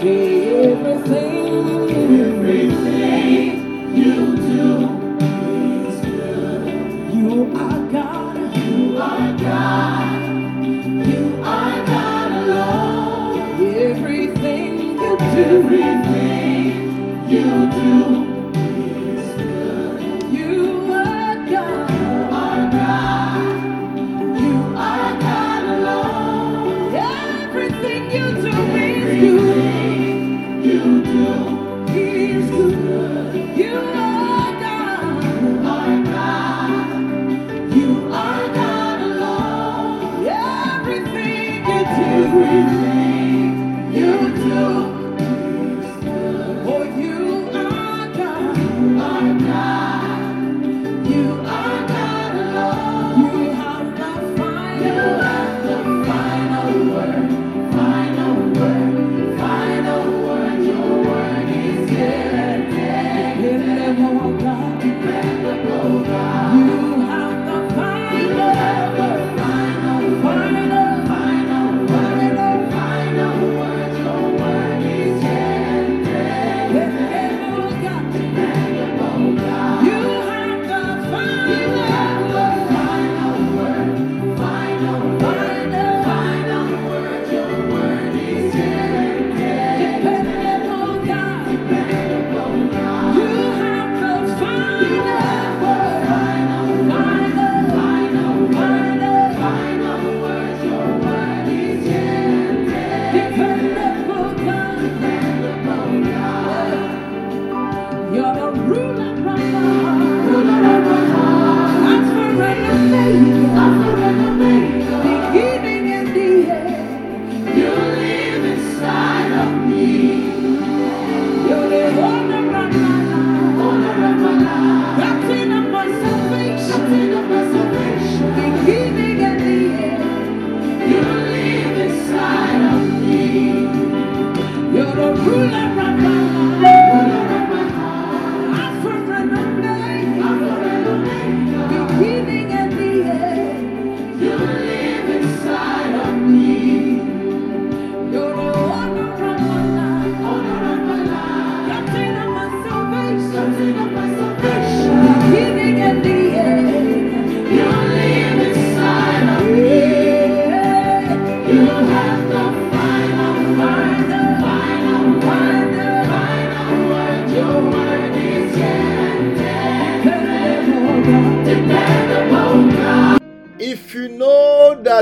Say everything, everything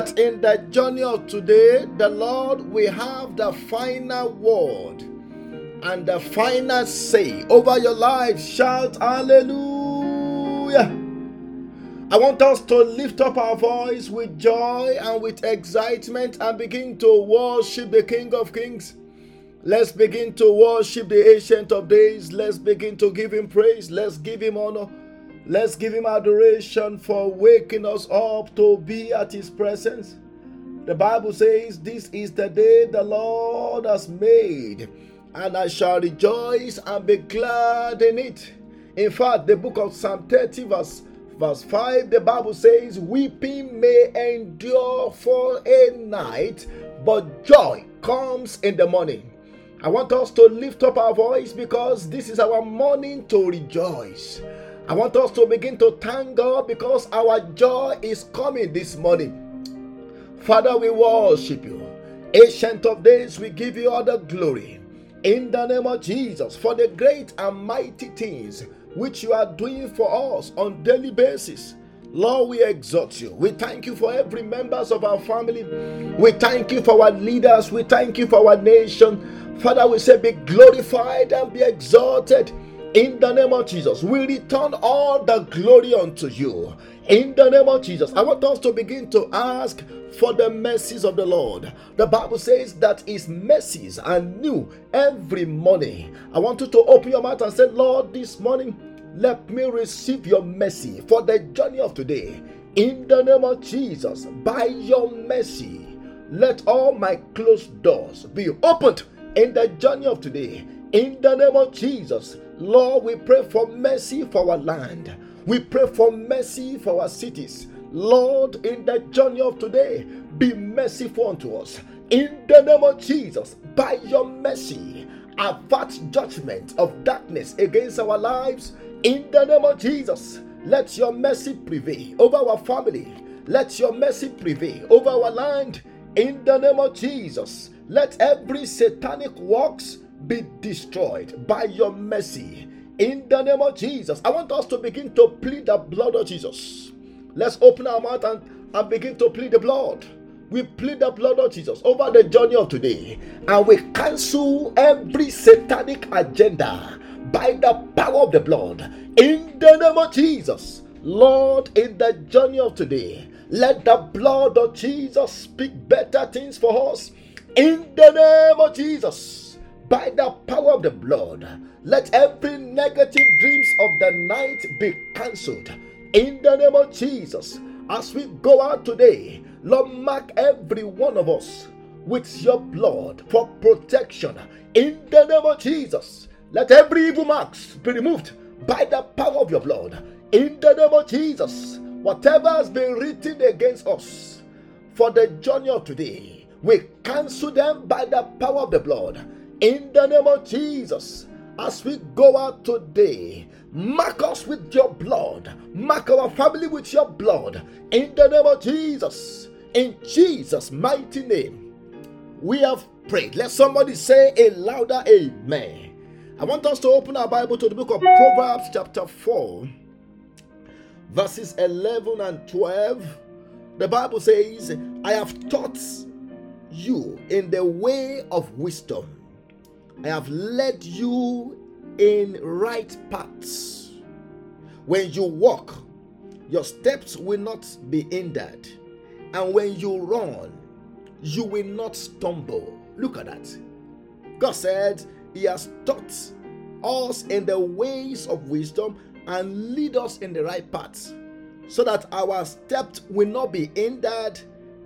that in the journey of today, the Lord will have the final word and the final say over your life, shout hallelujah. I want us to lift up our voice with joy and with excitement and begin to worship the King of Kings. Let's begin to worship the Ancient of Days. Let's begin to give him praise. Let's give him honor. Let's give him adoration for waking us up to be at his presence. The Bible says, This is the day the Lord has made, and I shall rejoice and be glad in it. In fact, the book of Psalm 30, verse, verse 5, the Bible says, Weeping may endure for a night, but joy comes in the morning. I want us to lift up our voice because this is our morning to rejoice. I want us to begin to thank God because our joy is coming this morning. Father, we worship you. Ancient of days, we give you all the glory. In the name of Jesus, for the great and mighty things which you are doing for us on daily basis. Lord, we exhort you. We thank you for every members of our family. We thank you for our leaders. We thank you for our nation. Father, we say be glorified and be exalted. In the name of Jesus, we return all the glory unto you. In the name of Jesus, I want us to begin to ask for the mercies of the Lord. The Bible says that His mercies are new every morning. I want you to open your mouth and say, Lord, this morning, let me receive your mercy for the journey of today. In the name of Jesus, by your mercy, let all my closed doors be opened in the journey of today. In the name of Jesus, Lord, we pray for mercy for our land. We pray for mercy for our cities. Lord, in the journey of today, be merciful unto us. In the name of Jesus, by your mercy, avert judgment of darkness against our lives in the name of Jesus. Let your mercy prevail over our family. Let your mercy prevail over our land in the name of Jesus. Let every satanic works be destroyed by your mercy in the name of Jesus. I want us to begin to plead the blood of Jesus. Let's open our mouth and, and begin to plead the blood. We plead the blood of Jesus over the journey of today and we cancel every satanic agenda by the power of the blood in the name of Jesus. Lord, in the journey of today, let the blood of Jesus speak better things for us in the name of Jesus. By the power of the blood, let every negative dreams of the night be cancelled in the name of Jesus. As we go out today, Lord, mark every one of us with your blood for protection in the name of Jesus. Let every evil marks be removed by the power of your blood in the name of Jesus. Whatever has been written against us for the journey of today, we cancel them by the power of the blood in the name of Jesus. As we go out today, mark us with your blood, mark our family with your blood in the name of Jesus. In Jesus' mighty name, we have prayed. Let somebody say a louder amen. I want us to open our Bible to the book of Proverbs, chapter 4, verses 11 and 12. The Bible says, I have taught you in the way of wisdom, I have led you in right paths. When you walk, your steps will not be hindered and when you run, you will not stumble. Look at that. God said He has taught us in the ways of wisdom and lead us in the right path so that our steps will not be hindered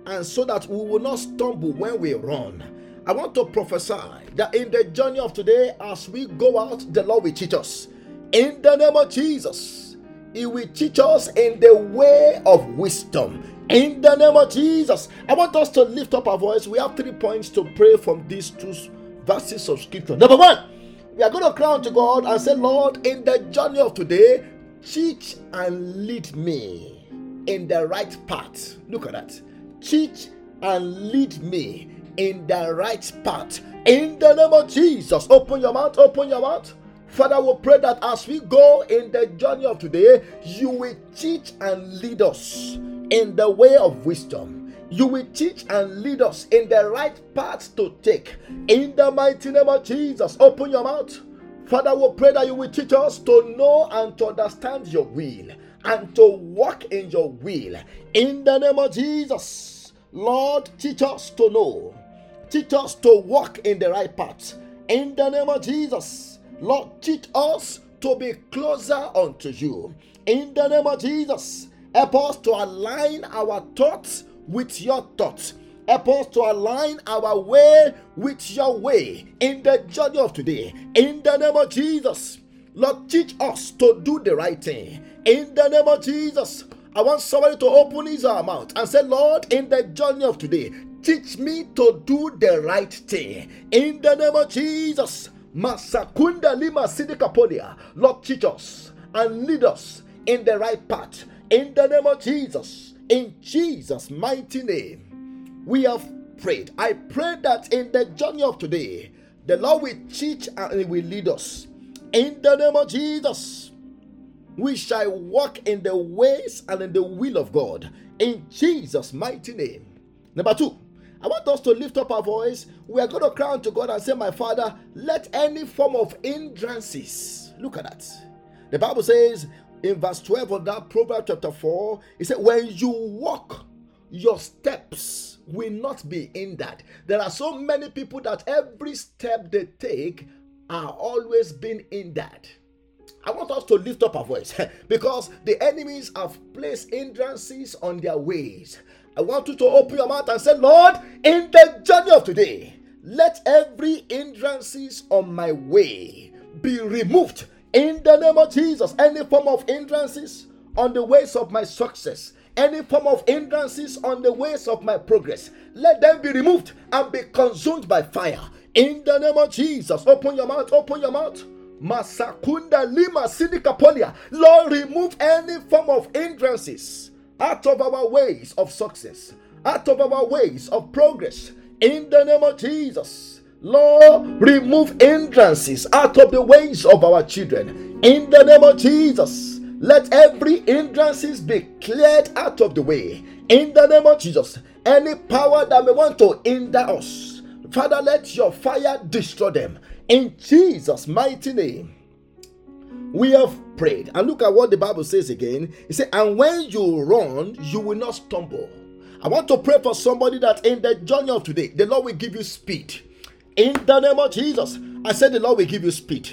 and so that we will not stumble when we run. I want to prophesy that in the journey of today, as we go out, the Lord will teach us. In the name of Jesus, He will teach us in the way of wisdom in the name of Jesus, I want us to lift up our voice. We have three points to pray from these two verses of scripture. Number one, we are going to cry to God and say, Lord, in the journey of today, teach and lead me in the right path. Look at that. Teach and lead me in the right path. In the name of Jesus, open your mouth, open your mouth. Father, we pray that as we go in the journey of today, you will teach and lead us in the way of wisdom. You will teach and lead us in the right path to take. In the mighty name of Jesus, open your mouth. Father, we pray that you will teach us to know and to understand your will and to walk in your will. In the name of Jesus, Lord, teach us to know. Teach us to walk in the right path. In the name of Jesus, Lord, teach us to be closer unto you. In the name of Jesus, Help us to align our thoughts with your thoughts. Help us to align our way with your way in the journey of today. In the name of Jesus, Lord, teach us to do the right thing. In the name of Jesus, I want somebody to open his mouth and say, Lord, in the journey of today, teach me to do the right thing. In the name of Jesus, Masakunda Lima Sidikapolia, Lord, teach us and lead us in the right path in the name of Jesus, in Jesus' mighty name, we have prayed. I pray that in the journey of today, the Lord will teach and will lead us. In the name of Jesus, we shall walk in the ways and in the will of God. In Jesus' mighty name. Number two, I want us to lift up our voice. We are going to cry unto God and say, My Father, let any form of hindrances, look at that. The Bible says, in verse 12 of that Proverbs chapter 4, it said, When you walk, your steps will not be hindered. There are so many people that every step they take are always being hindered. I want us to lift up our voice because the enemies have placed hindrances on their ways. I want you to open your mouth and say, Lord, in the journey of today, let every hindrances on my way be removed in the name of Jesus, any form of hindrances on the ways of my success, any form of hindrances on the ways of my progress, let them be removed and be consumed by fire. In the name of Jesus, open your mouth, open your mouth. Masakunda Lima Sidikapolia. Lord, remove any form of hindrances out of our ways of success, out of our ways of progress. In the name of Jesus. Lord, remove hindrances out of the ways of our children. In the name of Jesus. Let every hindrances be cleared out of the way. In the name of Jesus. Any power that may want to hinder us, Father, let your fire destroy them. In Jesus' mighty name. We have prayed. And look at what the Bible says again. It says, And when you run, you will not stumble. I want to pray for somebody that in the journey of today, the Lord will give you speed. In the name of Jesus, I said, The Lord will give you speed.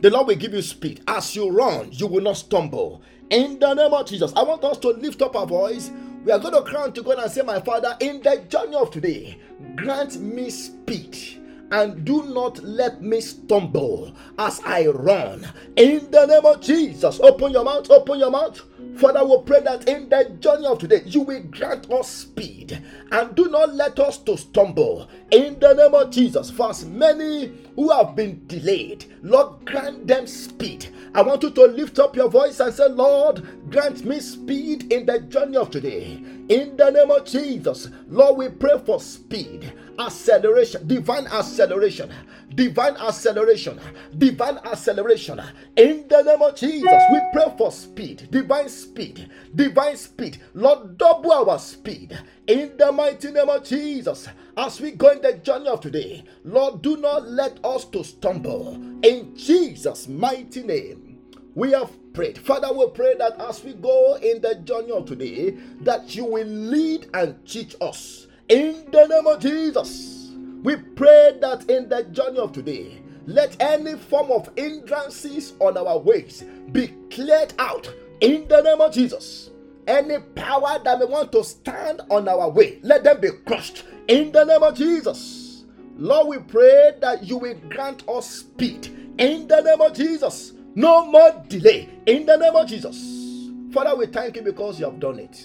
The Lord will give you speed. As you run, you will not stumble. In the name of Jesus, I want us to lift up our voice. We are going to cry to God and say, My Father, in the journey of today, grant me speed and do not let me stumble as I run. In the name of Jesus, open your mouth, open your mouth. Father, we pray that in the journey of today, you will grant us speed and do not let us to stumble. In the name of Jesus, for as many who have been delayed, Lord, grant them speed. I want you to lift up your voice and say, Lord, grant me speed in the journey of today. In the name of Jesus, Lord, we pray for speed, acceleration, divine acceleration, divine acceleration, divine acceleration. In the name of Jesus, we pray for speed, divine speed, divine speed. Lord, double our speed. In the mighty name of Jesus, as we go in the journey of today, Lord, do not let us to stumble. In Jesus' mighty name, we have prayed. Father, we pray that as we go in the journey of today, that you will lead and teach us. In the name of Jesus, we pray that in the journey of today, let any form of hindrances on our ways be cleared out. In the name of Jesus, any power that may want to stand on our way, let them be crushed. In the name of Jesus, Lord, we pray that you will grant us speed. In the name of Jesus, no more delay. In the name of Jesus. Father, we thank you because you have done it.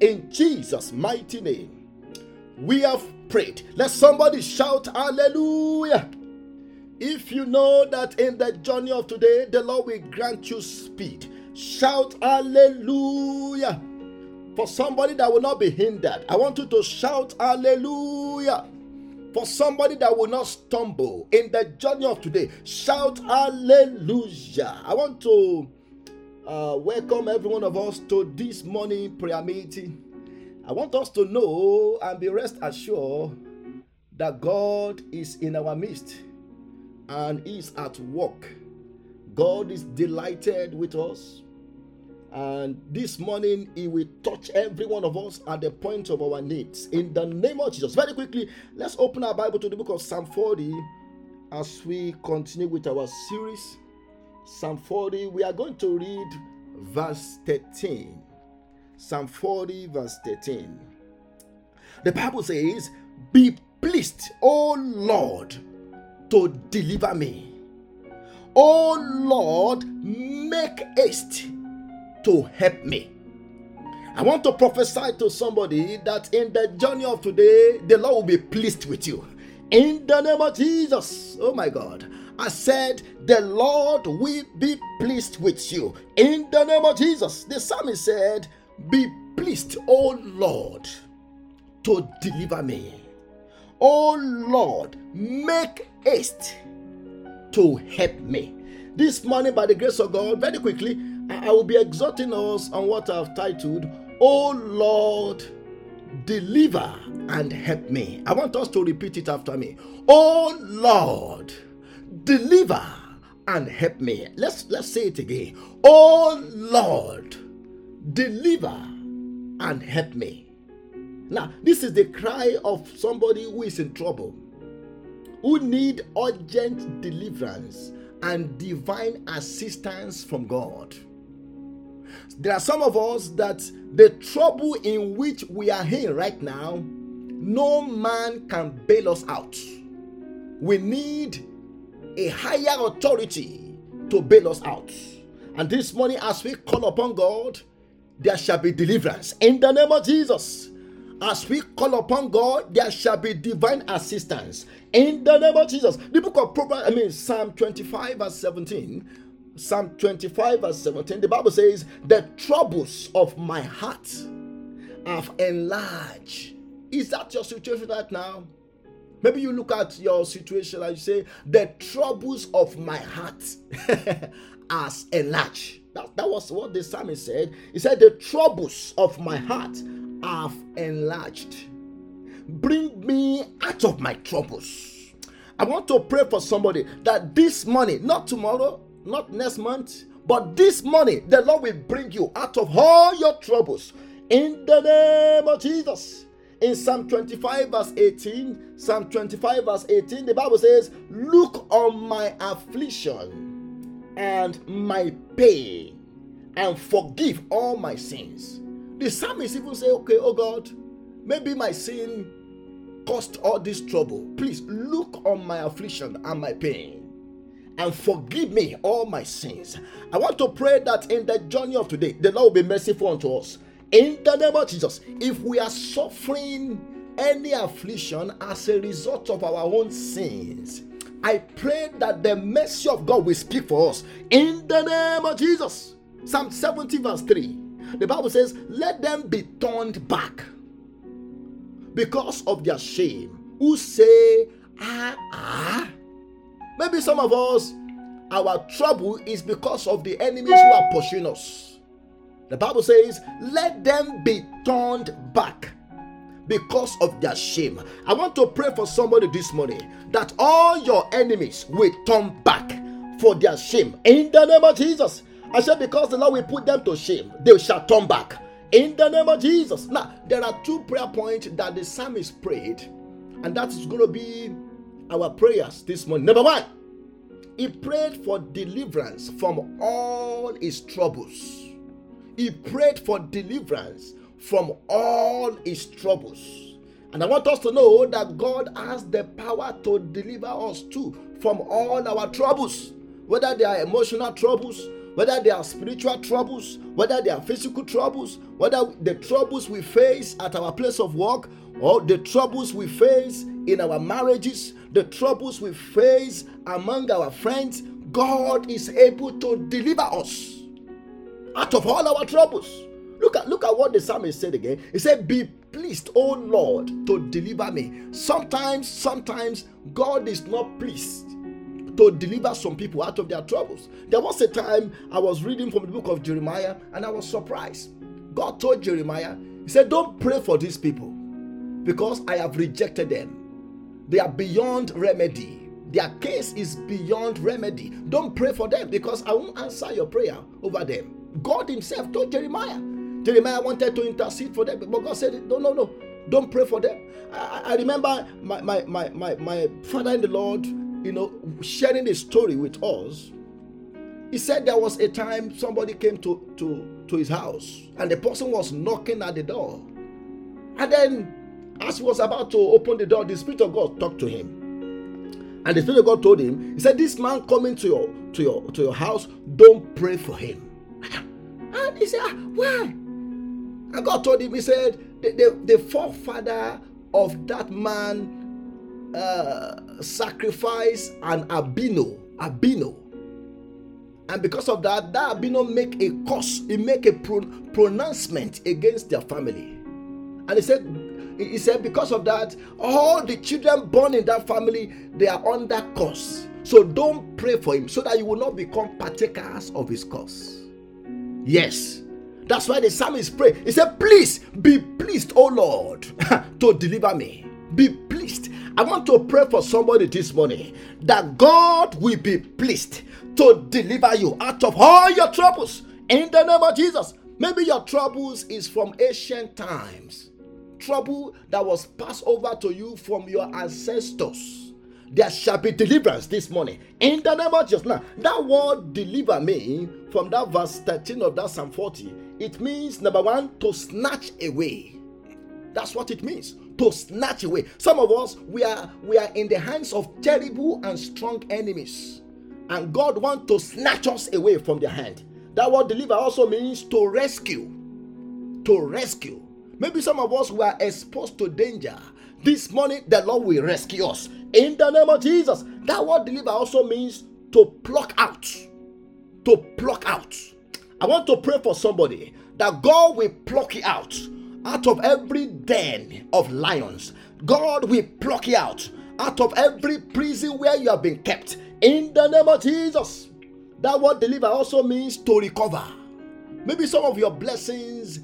In Jesus' mighty name, we have prayed. Let somebody shout hallelujah. If you know that in the journey of today, the Lord will grant you speed, shout hallelujah. For somebody that will not be hindered, I want you to shout hallelujah. For somebody that will not stumble in the journey of today, shout hallelujah. I want to uh, welcome every one of us to this morning prayer meeting. I want us to know and be rest assured that God is in our midst and is at work. God is delighted with us. And this morning, He will touch every one of us at the point of our needs. In the name of Jesus. Very quickly, let's open our Bible to the book of Psalm 40 as we continue with our series. Psalm 40, we are going to read verse 13. Psalm 40, verse 13. The Bible says, Be pleased, O Lord, to deliver me. O Lord, make haste to help me. I want to prophesy to somebody that in the journey of today, the Lord will be pleased with you. In the name of Jesus. Oh my God. I said, The Lord will be pleased with you. In the name of Jesus. The psalmist said, Be pleased, O Lord, to deliver me. O Lord, make haste to help me. This morning, by the grace of God, very quickly, I will be exhorting us on what I've titled, Oh Lord, deliver and help me. I want us to repeat it after me. Oh Lord, deliver and help me. Let's let's say it again. Oh Lord, deliver and help me. Now, this is the cry of somebody who is in trouble, who need urgent deliverance and divine assistance from God. There are some of us that the trouble in which we are in right now, no man can bail us out. We need a higher authority to bail us out. And this morning, as we call upon God, there shall be deliverance in the name of Jesus. As we call upon God, there shall be divine assistance. In the name of Jesus. The book of Proverbs, I mean, Psalm 25, verse 17. Psalm 25, verse 17. The Bible says, The troubles of my heart have enlarged. Is that your situation right now? Maybe you look at your situation and you say, The troubles of my heart has enlarged. That, that was what the psalmist said. He said, The troubles of my heart have enlarged. Bring me out of my troubles. I want to pray for somebody that this money, not tomorrow, not next month, but this money, the Lord will bring you out of all your troubles in the name of Jesus. In Psalm 25, verse 18, Psalm 25, verse 18, the Bible says, Look on my affliction and my pain and forgive all my sins. The psalmist even say, Okay, oh God, maybe my sin caused all this trouble. Please look on my affliction and my pain and forgive me all my sins. I want to pray that in the journey of today, the Lord will be merciful unto us. In the name of Jesus, if we are suffering any affliction as a result of our own sins, I pray that the mercy of God will speak for us. In the name of Jesus. Psalm 70, verse 3. The Bible says, Let them be turned back because of their shame, who say, Ah, ah. Maybe some of us, our trouble is because of the enemies who are pursuing us. The Bible says, Let them be turned back because of their shame. I want to pray for somebody this morning that all your enemies will turn back for their shame in the name of Jesus. I said, because the Lord will put them to shame, they shall turn back. In the name of Jesus. Now, there are two prayer points that the psalmist prayed, and that is going to be our prayers this morning. Number one, he prayed for deliverance from all his troubles. He prayed for deliverance from all his troubles. And I want us to know that God has the power to deliver us too from all our troubles, whether they are emotional troubles, whether they are spiritual troubles, whether they are physical troubles, whether the troubles we face at our place of work, or the troubles we face in our marriages, the troubles we face among our friends, God is able to deliver us out of all our troubles. Look at look at what the psalmist said again. He said, Be pleased, O Lord, to deliver me. Sometimes, sometimes God is not pleased to deliver some people out of their troubles. There was a time I was reading from the book of Jeremiah and I was surprised. God told Jeremiah, He said, Don't pray for these people because I have rejected them. They are beyond remedy. Their case is beyond remedy. Don't pray for them because I won't answer your prayer over them. God Himself told Jeremiah. Jeremiah wanted to intercede for them, but God said, No, no, no, don't pray for them. I, I remember my, my, my, my, my father in the Lord you know, sharing a story with us, he said there was a time somebody came to, to, to his house and the person was knocking at the door. And then, as he was about to open the door, the Spirit of God talked to him. And the Spirit of God told him, He said, This man coming to your to your to your house, don't pray for him. And he said, ah, Why? And God told him, He said, the, the, the forefather of that man uh, sacrifice an abino, abino. and because of that, that abino make a curse, he make a pro- pronouncement against their family, and he said, he said because of that, all the children born in that family they are under curse. So don't pray for him, so that you will not become partakers of his curse. Yes. That's why the psalmist pray. He said, Please be pleased, O Lord, to deliver me. Be pleased. I want to pray for somebody this morning that God will be pleased to deliver you out of all your troubles in the name of Jesus. Maybe your troubles is from ancient times, trouble that was passed over to you from your ancestors. There shall be deliverance this morning in the name of Jesus. Now, that word deliver me from that verse 13 of that Psalm 40, it means number one to snatch away. That's what it means to snatch away. Some of us we are we are in the hands of terrible and strong enemies, and God wants to snatch us away from their hand. That word deliver also means to rescue. To rescue. Maybe some of us were exposed to danger. This morning, the Lord will rescue us. In the name of Jesus. That word deliver also means to pluck out. To pluck out. I want to pray for somebody that God will pluck you out out of every den of lions. God will pluck you out out of every prison where you have been kept. In the name of Jesus. That word deliver also means to recover. Maybe some of your blessings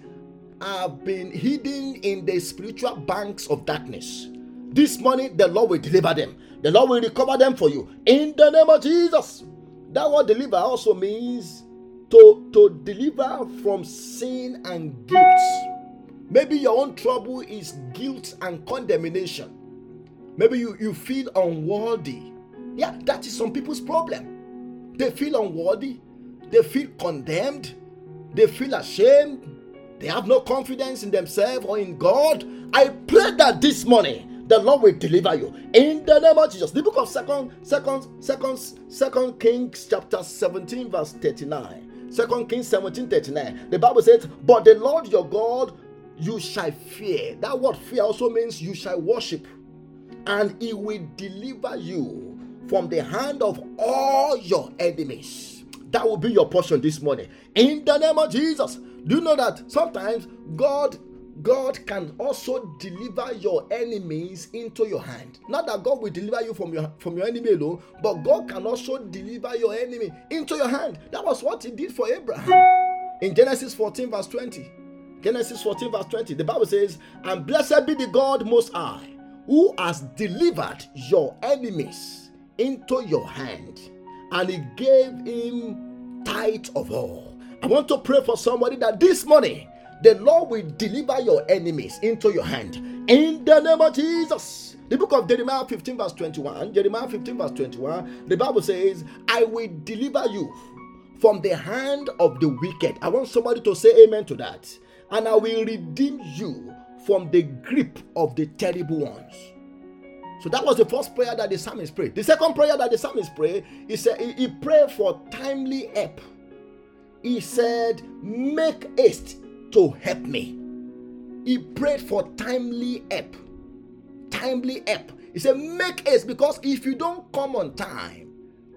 have been hidden in the spiritual banks of darkness. This morning, the Lord will deliver them. The Lord will recover them for you. In the name of Jesus. That word deliver also means to, to deliver from sin and guilt. Maybe your own trouble is guilt and condemnation. Maybe you, you feel unworthy. Yeah, that is some people's problem. They feel unworthy, they feel condemned, they feel ashamed, they have no confidence in themselves or in God. I pray that this morning the Lord will deliver you in the name of Jesus. The book of Second, Second, Second, Second Kings, chapter 17, verse 39. Second Kings 17, 39. The Bible says, But the Lord your God you shall fear. That word fear also means you shall worship, and he will deliver you from the hand of all your enemies. That will be your portion this morning. In the name of Jesus. Do you know that sometimes God God can also deliver your enemies into your hand. Not that God will deliver you from your from your enemy alone, but God can also deliver your enemy into your hand. That was what he did for Abraham. In Genesis 14 verse 20. Genesis 14, verse 20, the Bible says, And blessed be the God most high, who has delivered your enemies into your hand, and he gave him tithe of all. I want to pray for somebody that this morning the Lord will deliver your enemies into your hand in the name of Jesus. The book of Jeremiah 15, verse 21, Jeremiah 15, verse 21, the Bible says, I will deliver you from the hand of the wicked. I want somebody to say amen to that and I will redeem you from the grip of the terrible ones. So that was the first prayer that the psalmist prayed. The second prayer that the psalmist prayed, he said he prayed for timely help. He said, "Make haste to help me." He prayed for timely help. Timely help. He said, "Make haste because if you don't come on time,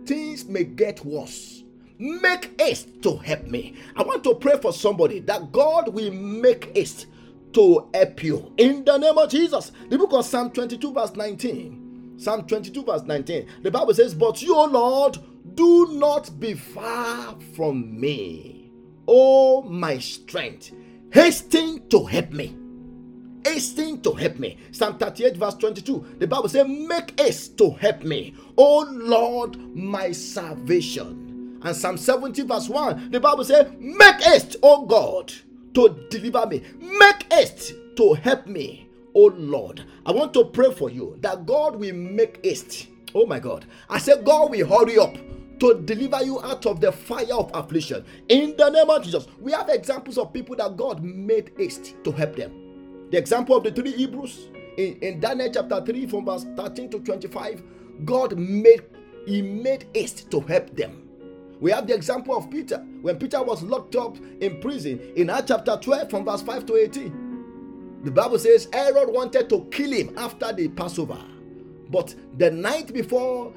things may get worse." Make haste to help me. I want to pray for somebody that God will make haste to help you in the name of Jesus. The book of Psalm 22, verse 19. Psalm 22, verse 19. The Bible says, But you, O Lord, do not be far from me. O my strength, hasten to help me. Hasten to help me. Psalm 38, verse 22. The Bible says, Make haste to help me. O Lord, my salvation. And Psalm 70, verse 1, the Bible says, Make haste, O God, to deliver me. Make haste to help me, O Lord. I want to pray for you that God will make haste. Oh my God. I said, God will hurry up to deliver you out of the fire of affliction. In the name of Jesus, we have examples of people that God made haste to help them. The example of the three Hebrews in, in Daniel chapter 3, from verse 13 to 25, God made He made haste to help them. We have the example of Peter when Peter was locked up in prison in Acts chapter 12 from verse 5 to 18. The Bible says Herod wanted to kill him after the Passover, but the night before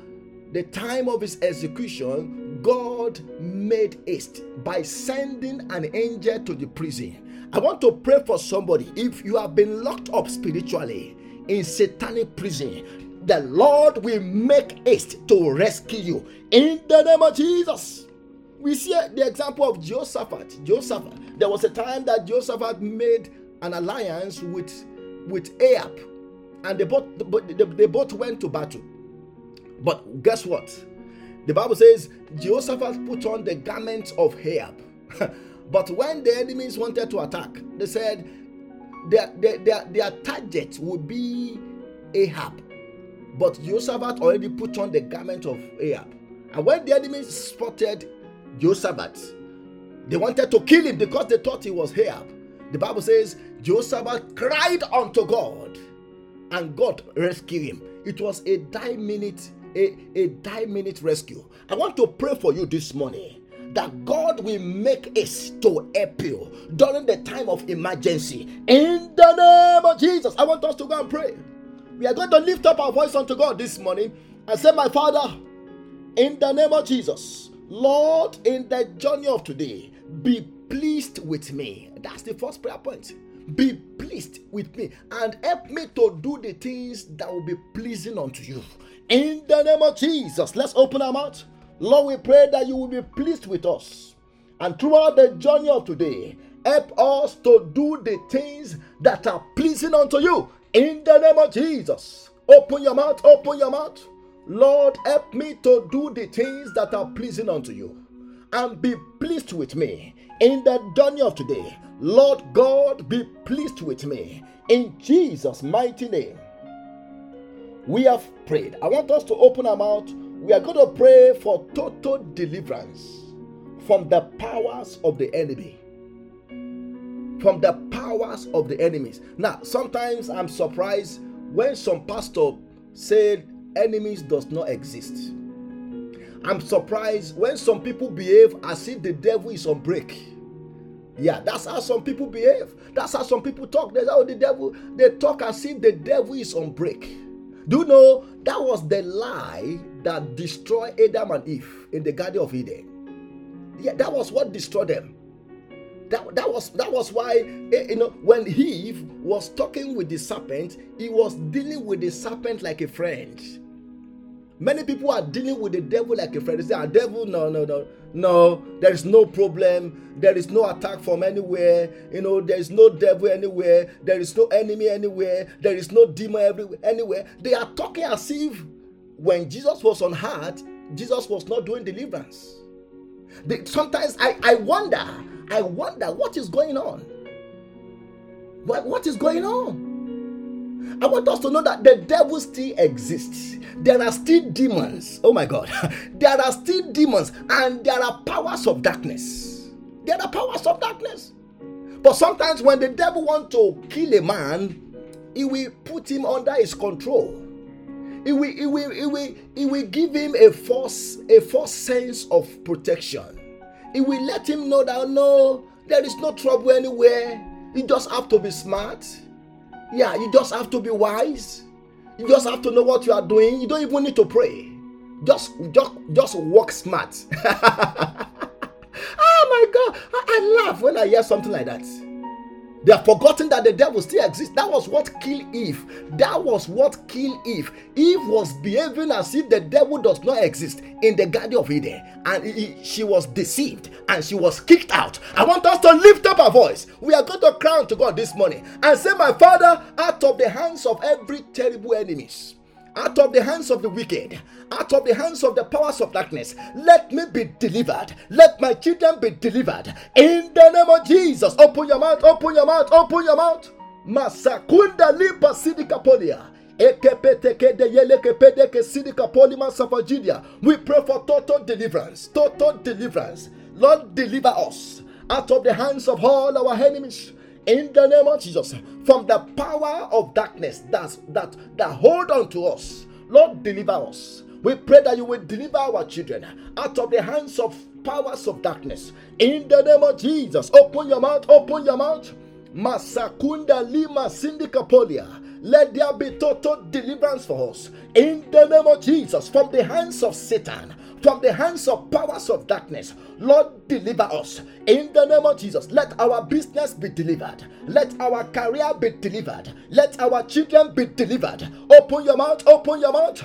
the time of his execution, God made haste by sending an angel to the prison. I want to pray for somebody if you have been locked up spiritually in satanic prison the Lord will make haste to rescue you in the name of Jesus. We see the example of Jehoshaphat. Jehoshaphat. There was a time that Jehoshaphat made an alliance with with Ahab, and they both they both went to battle. But guess what? The Bible says Jehoshaphat put on the garments of Ahab. but when the enemies wanted to attack, they said their, their, their, their target would be Ahab but Jehoshaphat already put on the garment of Ahab. And when the enemies spotted Jehoshaphat, they wanted to kill him because they thought he was Ahab. The Bible says Jehoshaphat cried unto God, and God rescued him. It was a die minute, a, a die minute rescue. I want to pray for you this morning that God will make it to help you during the time of emergency. In the name of Jesus, I want us to go and pray. We are going to lift up our voice unto God this morning and say, My Father, in the name of Jesus, Lord, in the journey of today, be pleased with me. That's the first prayer point. Be pleased with me and help me to do the things that will be pleasing unto you. In the name of Jesus, let's open our mouth. Lord, we pray that you will be pleased with us. And throughout the journey of today, help us to do the things that are pleasing unto you. In the name of Jesus, open your mouth, open your mouth. Lord, help me to do the things that are pleasing unto you and be pleased with me in the journey of today. Lord God, be pleased with me in Jesus' mighty name. We have prayed. I want us to open our mouth. We are going to pray for total deliverance from the powers of the enemy. From the powers of the enemies. Now, sometimes I'm surprised when some pastor said enemies does not exist. I'm surprised when some people behave as if the devil is on break. Yeah, that's how some people behave. That's how some people talk. That's how oh, the devil they talk as if the devil is on break. Do you know that was the lie that destroyed Adam and Eve in the Garden of Eden? Yeah, that was what destroyed them. That, that was that was why eh, you know when Eve was talking with the serpent, he was dealing with the serpent like a friend. Many people are dealing with the devil like a friend. They say, "A ah, devil, no, no, no, no. There is no problem. There is no attack from anywhere. You know, there is no devil anywhere. There is no enemy anywhere. There is no demon everywhere, anywhere." They are talking as if when Jesus was on earth, Jesus was not doing deliverance. They, sometimes I, I wonder, I wonder what is going on. What, what is going on? I want us to know that the devil still exists. There are still demons. Oh my God. there are still demons and there are powers of darkness. There are powers of darkness. But sometimes when the devil wants to kill a man, he will put him under his control. He will, he will, he will, he will give him a false, a false sense of protection. He will let him know that no, there is no trouble anywhere. You just have to be smart. Yeah, you just have to be wise. You just have to know what you are doing. You don't even need to pray. Just just just walk smart. oh my god, I, I laugh when I hear something like that. They have forgotten that the devil still exists. That was what killed Eve. That was what killed Eve. Eve was behaving as if the devil does not exist in the Garden of Eden. And he, she was deceived and she was kicked out. I want us to lift up our voice. We are going to crown to God this morning and say, My Father, out of the hands of every terrible enemies out of the hands of the wicked, out of the hands of the powers of darkness. Let me be delivered. Let my children be delivered. In the name of Jesus. Open your mouth, open your mouth, open your mouth. Masakunda lipa sidika polia. We pray for total deliverance. Total deliverance. Lord, deliver us out of the hands of all our enemies in the name of Jesus from the power of darkness that's, that that hold on to us. Lord, deliver us. We pray that you will deliver our children out of the hands of powers of darkness. In the name of Jesus, open your mouth, open your mouth. Masakunda Lima Syndikapolia. Let there be total deliverance for us. In the name of Jesus, from the hands of Satan from the hands of powers of darkness. Lord, deliver us in the name of Jesus. Let our business be delivered. Let our career be delivered. Let our children be delivered. Open your mouth, open your mouth.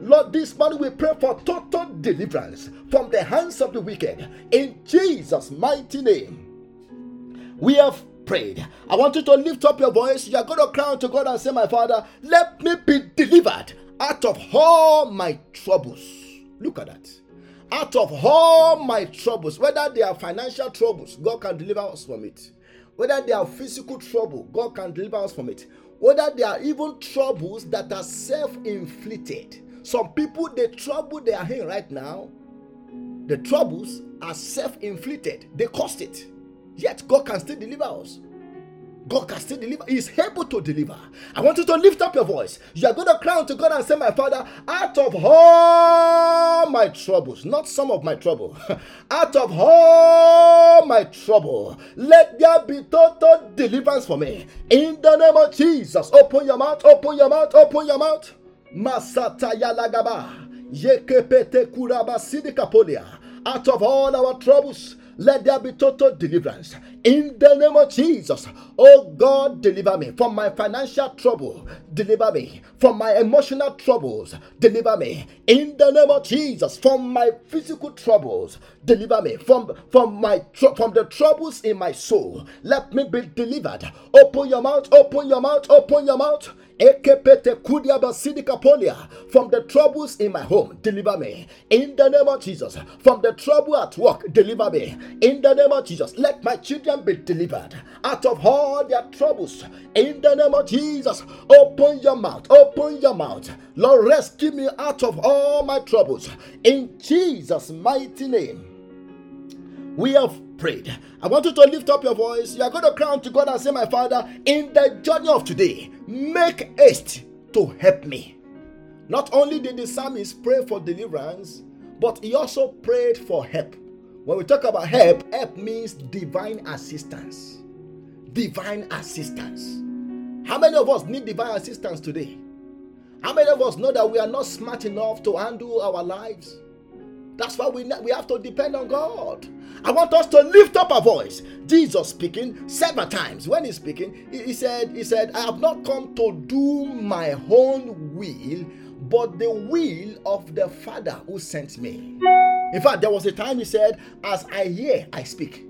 Lord, this morning we pray for total deliverance from the hands of the wicked. In Jesus' mighty name. We have prayed. I want you to lift up your voice. You are going to cry to God and say, My Father, let me be delivered out of all my troubles. Look at that. Out of all my troubles, whether they are financial troubles, God can deliver us from it. Whether they are physical trouble, God can deliver us from it. Whether they are even troubles that are self inflicted. Some people, the trouble they are in right now, the troubles are self inflicted, they caused it. Yet God can still deliver us. God can still deliver. He is able to deliver. I want you to lift up your voice. You are going to cry to God and say, My Father, out of all my troubles, not some of my trouble, out of all my trouble, let there be total deliverance for me. In the name of Jesus, open your mouth, open your mouth, open your mouth. Masata yalagaba. Yekepete kuraba sidikapolia. Out of all our troubles, let there be total deliverance in the name of Jesus. Oh God, deliver me from my financial trouble. Deliver me from my emotional troubles. Deliver me in the name of Jesus from my physical troubles. Deliver me from from my from the troubles in my soul. Let me be delivered. Open your mouth. Open your mouth. Open your mouth. From the troubles in my home, deliver me. In the name of Jesus. From the trouble at work, deliver me. In the name of Jesus. Let my children be delivered out of all their troubles. In the name of Jesus. Open your mouth. Open your mouth. Lord, rescue me out of all my troubles. In Jesus' mighty name. We have prayed. I want you to lift up your voice. You are going to cry to God and say, My Father, in the journey of today, make haste to help me. Not only did the psalmist pray for deliverance, but he also prayed for help. When we talk about help, help means divine assistance. Divine assistance. How many of us need divine assistance today? How many of us know that we are not smart enough to handle our lives? That's why we, we have to depend on God. I want us to lift up our voice. Jesus speaking several times. When he's speaking, he, he said, He said, I have not come to do my own will, but the will of the Father who sent me. In fact, there was a time he said, As I hear, I speak.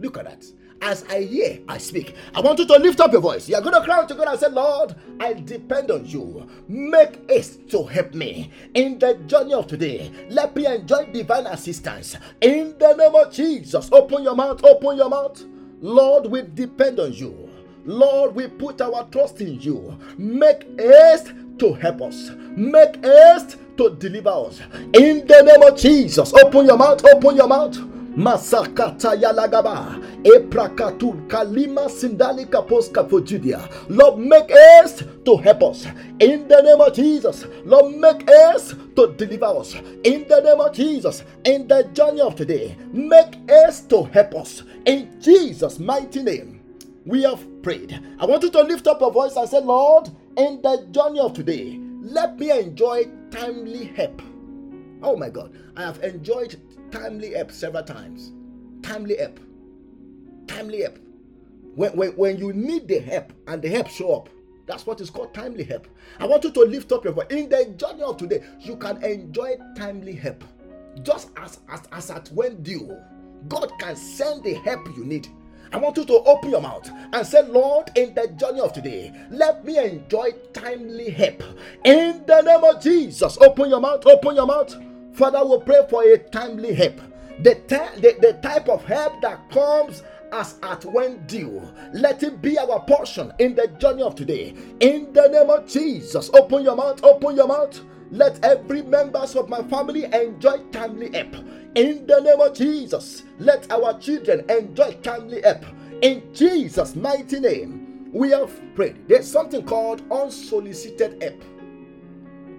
Look at that. As I hear, I speak. I want you to lift up your voice. You're going to cry to God and say, Lord, I depend on you. Make haste to help me in the journey of today. Let me enjoy divine assistance. In the name of Jesus, open your mouth, open your mouth. Lord, we depend on you. Lord, we put our trust in you. Make haste to help us. Make haste to deliver us. In the name of Jesus, open your mouth, open your mouth. Masakata Yalagaba, Eprakatul Kalima Sindali Kaposka for Judea. Lord, make haste to help us in the name of Jesus. Lord, make haste to deliver us in the name of Jesus. In the journey of today, make haste to help us in Jesus' mighty name. We have prayed. I want you to lift up your voice and say, Lord, in the journey of today, let me enjoy timely help. Oh my God, I have enjoyed timely help several times. Timely help. Timely help. When, when, when you need the help and the help show up, that's what is called timely help. I want you to lift up your voice. In the journey of today, you can enjoy timely help. Just as, as, as at when due, God can send the help you need. I want you to open your mouth and say, Lord, in the journey of today, let me enjoy timely help. In the name of Jesus, open your mouth, open your mouth. Father, we pray for a timely help. The, the, the type of help that comes as at when due. Let it be our portion in the journey of today. In the name of Jesus, open your mouth, open your mouth. Let every members of my family enjoy timely help. In the name of Jesus, let our children enjoy timely help. In Jesus' mighty name, we have prayed. There's something called unsolicited help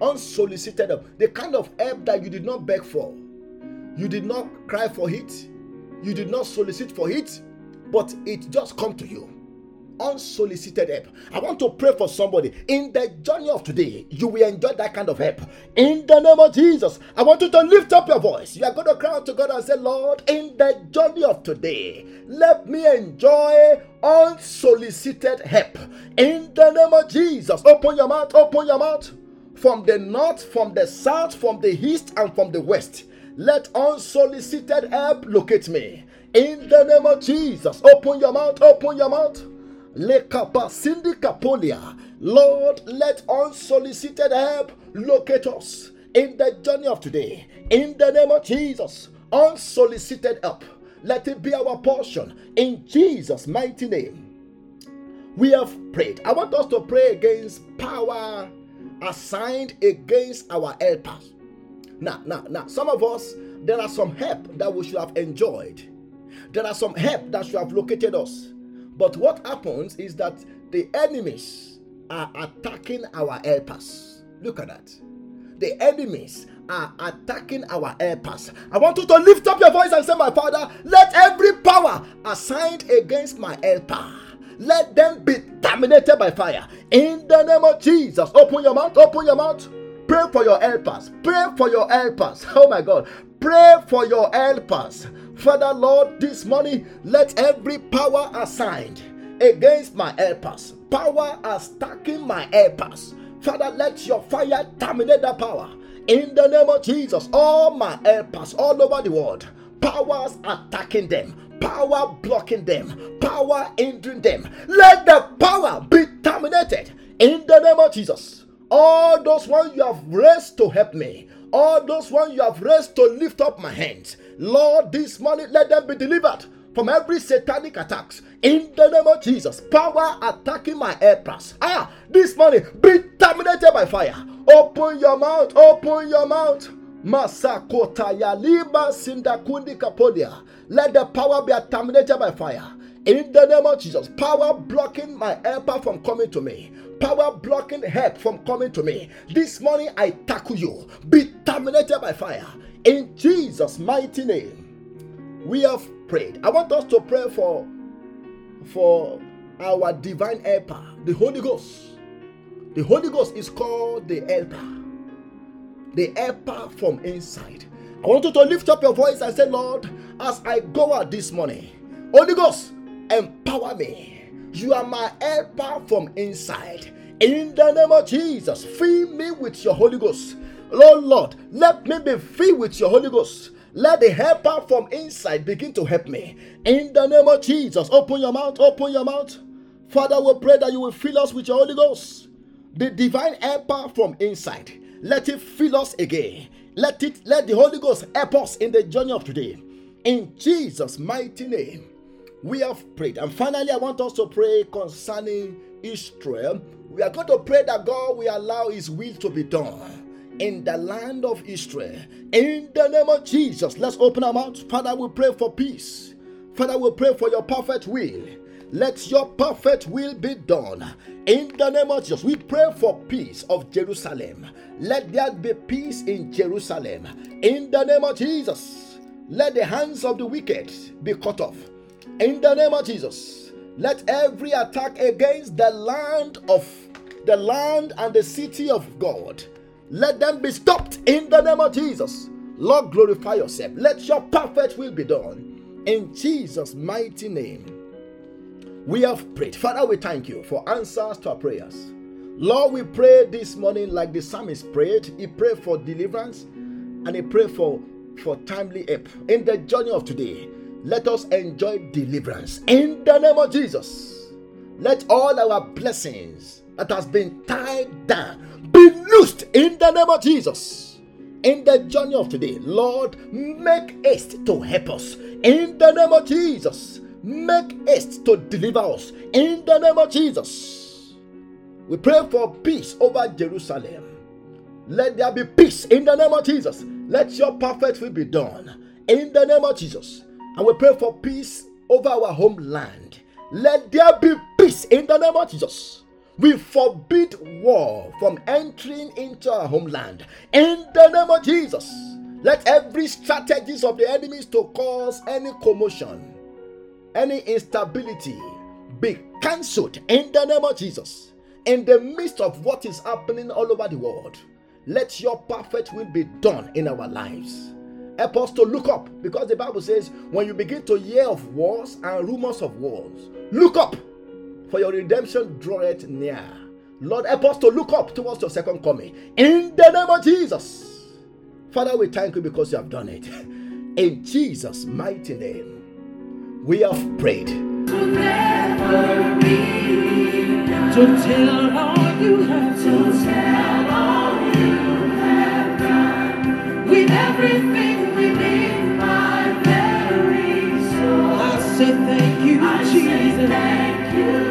unsolicited help, the kind of help that you did not beg for, you did not cry for it, you did not solicit for it, but it just come to you. Unsolicited help. I want to pray for somebody in the journey of today. You will enjoy that kind of help in the name of Jesus. I want you to lift up your voice. You are going to cry out to God and say, Lord, in the journey of today, let me enjoy unsolicited help in the name of Jesus. Open your mouth, open your mouth from the north, from the south, from the east, and from the west. Let unsolicited help locate me. In the name of Jesus, open your mouth, open your mouth. Lord, let unsolicited help locate us in the journey of today. In the name of Jesus, unsolicited help, let it be our portion. In Jesus' mighty name, we have prayed. I want us to pray against power assigned against our helpers. Now, now, now, some of us, there are some help that we should have enjoyed. There are some help that should have located us. But what happens is that the enemies are attacking our helpers. Look at that. The enemies are attacking our helpers. I want you to lift up your voice and say, My Father, let every power assigned against my helper, let them be terminated by fire. In the name of Jesus, open your mouth, open your mouth. Pray for your helpers. Pray for your helpers. Oh my God. Pray for your helpers. Father, Lord, this morning, let every power assigned against my helpers, power attacking my helpers, Father, let your fire terminate that power. In the name of Jesus, all my helpers all over the world, powers attacking them, power blocking them, power hindering them, let the power be terminated. In the name of Jesus, all those ones you have raised to help me, all those ones you have raised to lift up my hands, Lord, this morning let them be delivered from every satanic attacks in the name of Jesus. Power attacking my helpers. Ah, this morning be terminated by fire. Open your mouth, open your mouth. Masakota yaliba sindakundi kapodia. Let the power be terminated by fire. In the name of Jesus, power blocking my helper from coming to me, power blocking help from coming to me. This morning I tackle you. Be terminated by fire. In Jesus' mighty name, we have prayed. I want us to pray for for our divine helper, the Holy Ghost. The Holy Ghost is called the helper, the helper from inside. I want you to lift up your voice and say, Lord, as I go out this morning, Holy Ghost, empower me. You are my helper from inside. In the name of Jesus, fill me with your Holy Ghost. Lord, Lord, let me be filled with your Holy Ghost. Let the helper from inside begin to help me. In the name of Jesus, open your mouth, open your mouth. Father, we pray that you will fill us with your Holy Ghost. The divine helper from inside. Let it fill us again. Let it let the Holy Ghost help us in the journey of today. In Jesus' mighty name, we have prayed. And finally, I want us to pray concerning Israel. We are going to pray that God will allow His will to be done in the land of Israel. In the name of Jesus, let's open our mouths. Father, we pray for peace. Father, we pray for your perfect will. Let your perfect will be done. In the name of Jesus, we pray for peace of Jerusalem. Let there be peace in Jerusalem. In the name of Jesus, let the hands of the wicked be cut off. In the name of Jesus, let every attack against the land of the land and the city of God let them be stopped in the name of Jesus. Lord, glorify yourself. Let your perfect will be done. In Jesus' mighty name, we have prayed. Father, we thank you for answers to our prayers. Lord, we pray this morning like the psalmist prayed. He prayed for deliverance and he prayed for, for timely help. In the journey of today, let us enjoy deliverance. In the name of Jesus, let all our blessings that has been tied down be loosed in the name of Jesus. In the journey of today, Lord, make haste to help us. In the name of Jesus, make haste to deliver us. In the name of Jesus, we pray for peace over Jerusalem. Let there be peace in the name of Jesus. Let your perfect will be done in the name of Jesus. And we pray for peace over our homeland. Let there be peace in the name of Jesus. We forbid war from entering into our homeland. In the name of Jesus, let every strategies of the enemies to cause any commotion, any instability be cancelled in the name of Jesus. In the midst of what is happening all over the world, let your perfect will be done in our lives. Help us to look up because the Bible says, when you begin to hear of wars and rumors of wars, look up for your redemption draweth near. Lord, help us to look up towards your second coming. In the name of Jesus. Father, we thank you because you have done it. In Jesus' mighty name, we have prayed. To never be to tell all you have to tell all you have done with everything within my very soul. I say thank you, I Jesus. thank you.